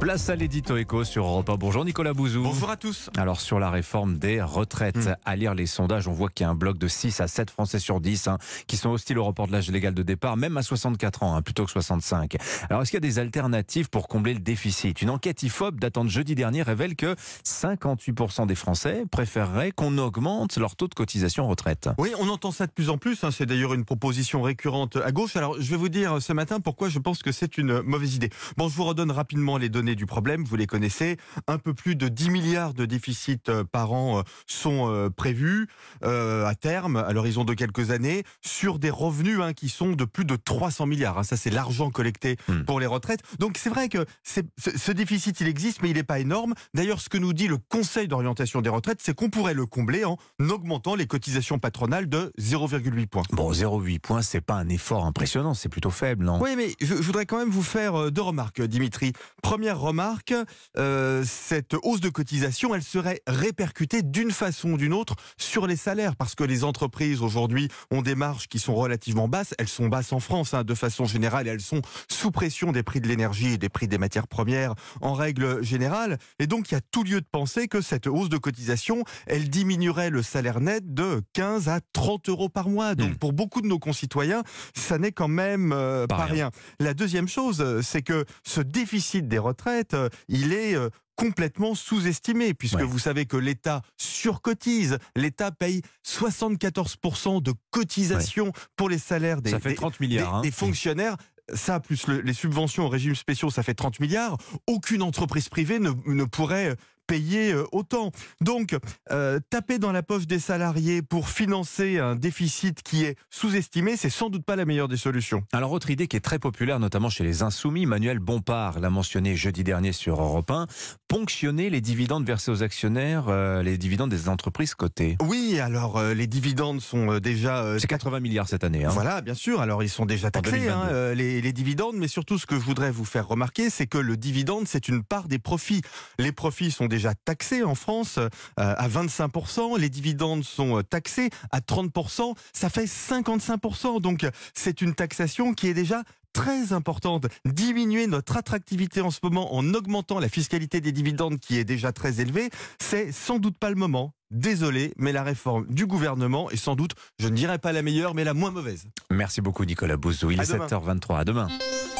Place à l'édito éco sur Europe 1. Bonjour Nicolas Bouzou. Bonjour à tous. Alors sur la réforme des retraites, Hmm. à lire les sondages, on voit qu'il y a un bloc de 6 à 7 Français sur 10 hein, qui sont hostiles au report de l'âge légal de départ, même à 64 ans, hein, plutôt que 65. Alors est-ce qu'il y a des alternatives pour combler le déficit? Une enquête IFOP datant de jeudi dernier révèle que 58% des Français préféreraient qu'on augmente leur taux de cotisation retraite. Oui, on entend ça de plus en plus. hein. C'est d'ailleurs une proposition récurrente à gauche. Alors, je vais vous dire ce matin pourquoi je pense que c'est une mauvaise idée. Bon, je vous redonne rapidement les données du problème. Vous les connaissez. Un peu plus de 10 milliards de déficits euh, par an euh, sont euh, prévus à terme, à l'horizon de quelques années, sur des revenus hein, qui sont de plus de 300 milliards. hein. Ça, c'est l'argent collecté Hmm. pour les retraites. Donc, c'est vrai que ce, déficit, il existe, mais il n'est pas énorme. D'ailleurs, ce que nous dit le Conseil d'orientation des retraites, c'est qu'on pourrait le combler en augmentant les cotisations patronales de 0,8 points. Bon, 0,8 points, c'est pas un effort impressionnant, c'est plutôt faible, non? Oui, mais je, je voudrais quand même vous faire deux remarques, Dimitri. Première remarque, euh, cette hausse de cotisation, elle serait répercutée d'une façon ou d'une autre sur les salaires, parce que les entreprises aujourd'hui ont des marges qui sont relativement basses. Elles sont basses en France, hein, de façon générale, et elles sont sous pression des prix de l'énergie et des prix des matières premières en règle générale. Et donc, il y a tout lieu de penser que cette hausse de cotisation, elle diminuerait le salaire net de 15 à 30 euros par mois. Donc, Hmm. pour beaucoup de nos concitoyens, ça n'est quand même euh, Pas pas, rien. rien. La deuxième chose, euh, c'est que ce déficit des retraites, euh, il est euh, complètement sous-estimé, puisque Ouais. vous savez que l'État surcotise. L'État paye 74% de cotisation pour les salaires des, Ça fait des- 30 milliards. des- hein. des fonctionnaires. Ça, plus le- les subventions aux régimes spéciaux, ça fait 30 milliards. Aucune entreprise privée ne, ne pourrait payer euh, autant. Donc, euh, taper dans la poche des salariés pour financer un déficit qui est sous-estimé, c'est sans doute pas la meilleure des solutions. Alors, autre idée qui est très populaire, notamment chez les Insoumis, Manuel Bompard l'a mentionné jeudi dernier sur Europe 1, ponctionner les dividendes versés aux actionnaires, euh, les dividendes des entreprises cotées. Oui, alors euh, les dividendes sont déjà C'est 80 milliards cette année. Hein. Voilà, bien sûr. Alors, ils sont déjà taxés, 2022. hein, les, les dividendes, mais surtout, ce que je voudrais vous faire remarquer, c'est que le dividende, c'est une part des profits. Les profits sont déjà taxés en France euh, à 25%, les dividendes sont euh, taxés à 30%, ça fait 55%. Donc, c'est une taxation qui est déjà très importante. Diminuer notre attractivité en ce moment en augmentant la fiscalité des dividendes qui est déjà très élevée, c'est sans doute pas le moment. Désolé, mais la réforme du gouvernement est sans doute, je ne dirais pas la meilleure, mais la moins mauvaise. Merci beaucoup Nicolas Bouzou. Il À est demain. 7h23. À demain.